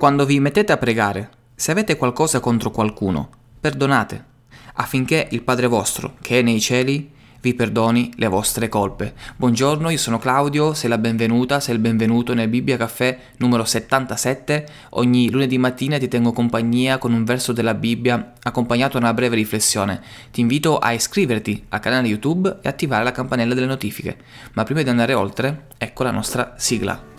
Quando vi mettete a pregare, se avete qualcosa contro qualcuno, perdonate, affinché il Padre vostro, che è nei cieli, vi perdoni le vostre colpe. Buongiorno, io sono Claudio, sei la benvenuta, sei il benvenuto nel Bibbia Caffè numero 77. Ogni lunedì mattina ti tengo compagnia con un verso della Bibbia accompagnato da una breve riflessione. Ti invito a iscriverti al canale YouTube e attivare la campanella delle notifiche. Ma prima di andare oltre, ecco la nostra sigla.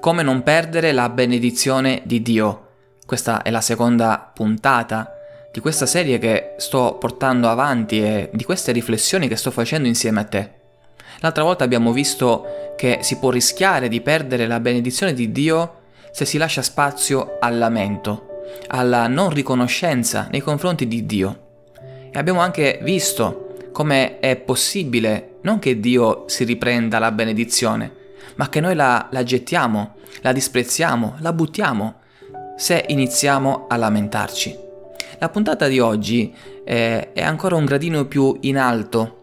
Come non perdere la benedizione di Dio. Questa è la seconda puntata di questa serie che sto portando avanti e di queste riflessioni che sto facendo insieme a te. L'altra volta abbiamo visto che si può rischiare di perdere la benedizione di Dio se si lascia spazio al lamento, alla non riconoscenza nei confronti di Dio. E abbiamo anche visto come è possibile non che Dio si riprenda la benedizione, ma che noi la, la gettiamo, la disprezziamo, la buttiamo se iniziamo a lamentarci. La puntata di oggi è, è ancora un gradino più in alto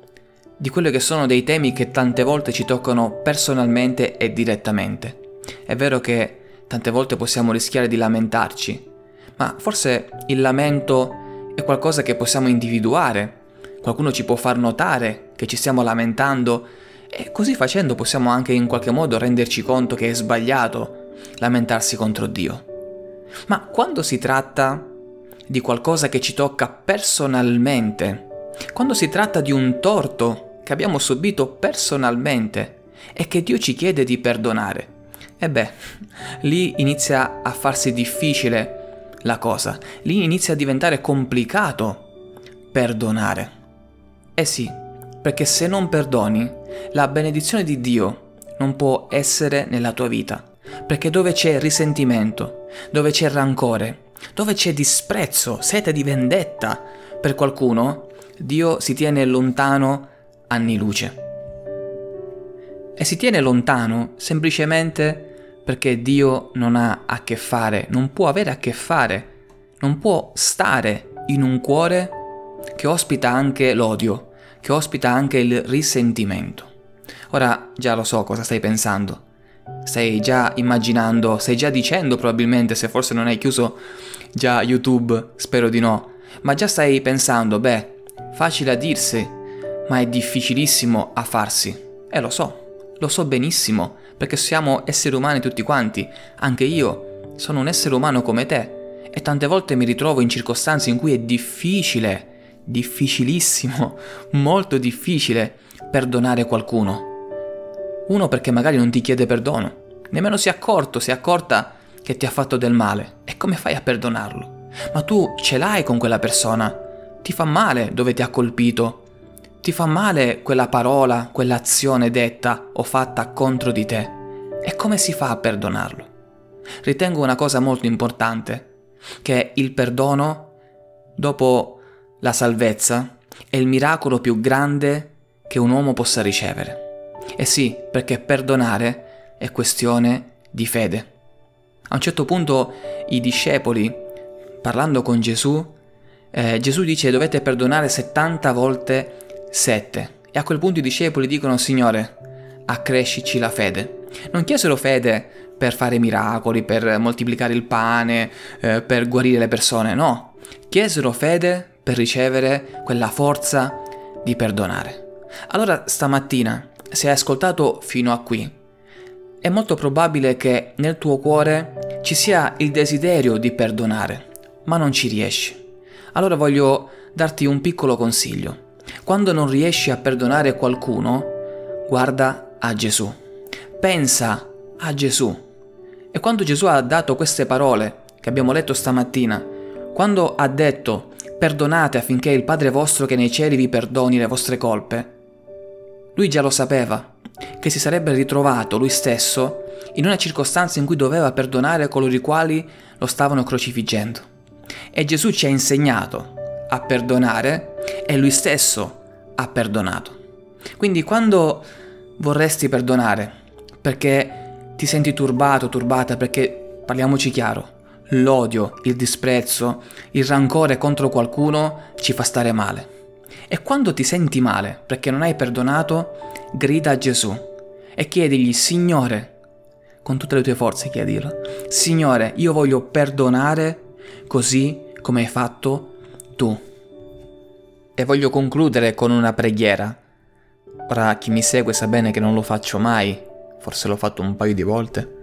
di quelli che sono dei temi che tante volte ci toccano personalmente e direttamente. È vero che tante volte possiamo rischiare di lamentarci, ma forse il lamento è qualcosa che possiamo individuare. Qualcuno ci può far notare che ci stiamo lamentando e così facendo possiamo anche in qualche modo renderci conto che è sbagliato lamentarsi contro Dio. Ma quando si tratta di qualcosa che ci tocca personalmente, quando si tratta di un torto che abbiamo subito personalmente e che Dio ci chiede di perdonare, e beh, lì inizia a farsi difficile la cosa, lì inizia a diventare complicato perdonare. Eh sì, perché se non perdoni, la benedizione di Dio non può essere nella tua vita. Perché dove c'è risentimento, dove c'è rancore, dove c'è disprezzo, sete di vendetta per qualcuno, Dio si tiene lontano anni luce. E si tiene lontano semplicemente perché Dio non ha a che fare, non può avere a che fare, non può stare in un cuore che ospita anche l'odio, che ospita anche il risentimento. Ora già lo so cosa stai pensando. Stai già immaginando, stai già dicendo probabilmente, se forse non hai chiuso già YouTube, spero di no, ma già stai pensando, beh, facile a dirsi, ma è difficilissimo a farsi. E lo so, lo so benissimo, perché siamo esseri umani tutti quanti, anche io sono un essere umano come te, e tante volte mi ritrovo in circostanze in cui è difficile difficilissimo, molto difficile perdonare qualcuno. Uno perché magari non ti chiede perdono, nemmeno si è accorto, si è accorta che ti ha fatto del male. E come fai a perdonarlo? Ma tu ce l'hai con quella persona, ti fa male dove ti ha colpito, ti fa male quella parola, quell'azione detta o fatta contro di te. E come si fa a perdonarlo? Ritengo una cosa molto importante, che il perdono, dopo la salvezza è il miracolo più grande che un uomo possa ricevere. E sì, perché perdonare è questione di fede. A un certo punto i discepoli, parlando con Gesù, eh, Gesù dice dovete perdonare 70 volte 7. E a quel punto i discepoli dicono Signore, accrescici la fede. Non chiesero fede per fare miracoli, per moltiplicare il pane, eh, per guarire le persone, no. Chiesero fede per ricevere quella forza di perdonare. Allora stamattina, se hai ascoltato fino a qui, è molto probabile che nel tuo cuore ci sia il desiderio di perdonare, ma non ci riesci. Allora voglio darti un piccolo consiglio. Quando non riesci a perdonare qualcuno, guarda a Gesù. Pensa a Gesù. E quando Gesù ha dato queste parole che abbiamo letto stamattina, quando ha detto perdonate affinché il Padre vostro che nei cieli vi perdoni le vostre colpe. Lui già lo sapeva, che si sarebbe ritrovato lui stesso in una circostanza in cui doveva perdonare coloro i quali lo stavano crocifiggendo. E Gesù ci ha insegnato, a perdonare e lui stesso ha perdonato. Quindi quando vorresti perdonare, perché ti senti turbato, turbata, perché parliamoci chiaro, l'odio, il disprezzo, il rancore contro qualcuno ci fa stare male. E quando ti senti male perché non hai perdonato, grida a Gesù e chiedigli, Signore, con tutte le tue forze chiedilo, Signore, io voglio perdonare così come hai fatto tu. E voglio concludere con una preghiera. Ora chi mi segue sa bene che non lo faccio mai, forse l'ho fatto un paio di volte,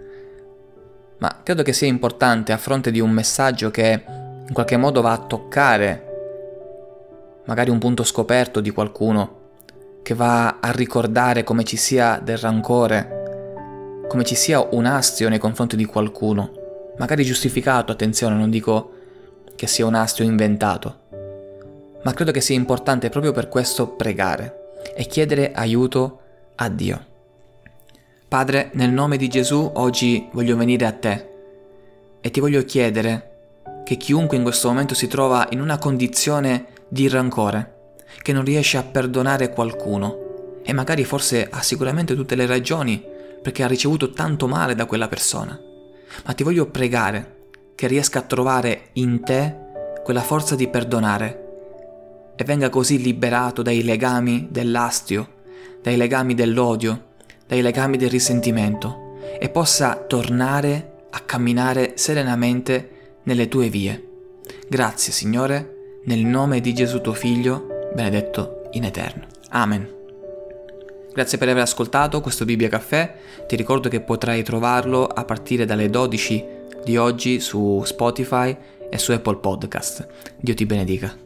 ma credo che sia importante a fronte di un messaggio che in qualche modo va a toccare magari un punto scoperto di qualcuno, che va a ricordare come ci sia del rancore, come ci sia un astio nei confronti di qualcuno, magari giustificato, attenzione, non dico che sia un astio inventato, ma credo che sia importante proprio per questo pregare e chiedere aiuto a Dio. Padre, nel nome di Gesù oggi voglio venire a te e ti voglio chiedere che chiunque in questo momento si trova in una condizione di rancore, che non riesce a perdonare qualcuno e magari forse ha sicuramente tutte le ragioni perché ha ricevuto tanto male da quella persona. Ma ti voglio pregare che riesca a trovare in te quella forza di perdonare e venga così liberato dai legami dell'astio, dai legami dell'odio, dai legami del risentimento e possa tornare a camminare serenamente nelle tue vie. Grazie Signore nel nome di Gesù tuo Figlio, benedetto in eterno. Amen. Grazie per aver ascoltato questo Bibbia Caffè, ti ricordo che potrai trovarlo a partire dalle 12 di oggi su Spotify e su Apple Podcast. Dio ti benedica.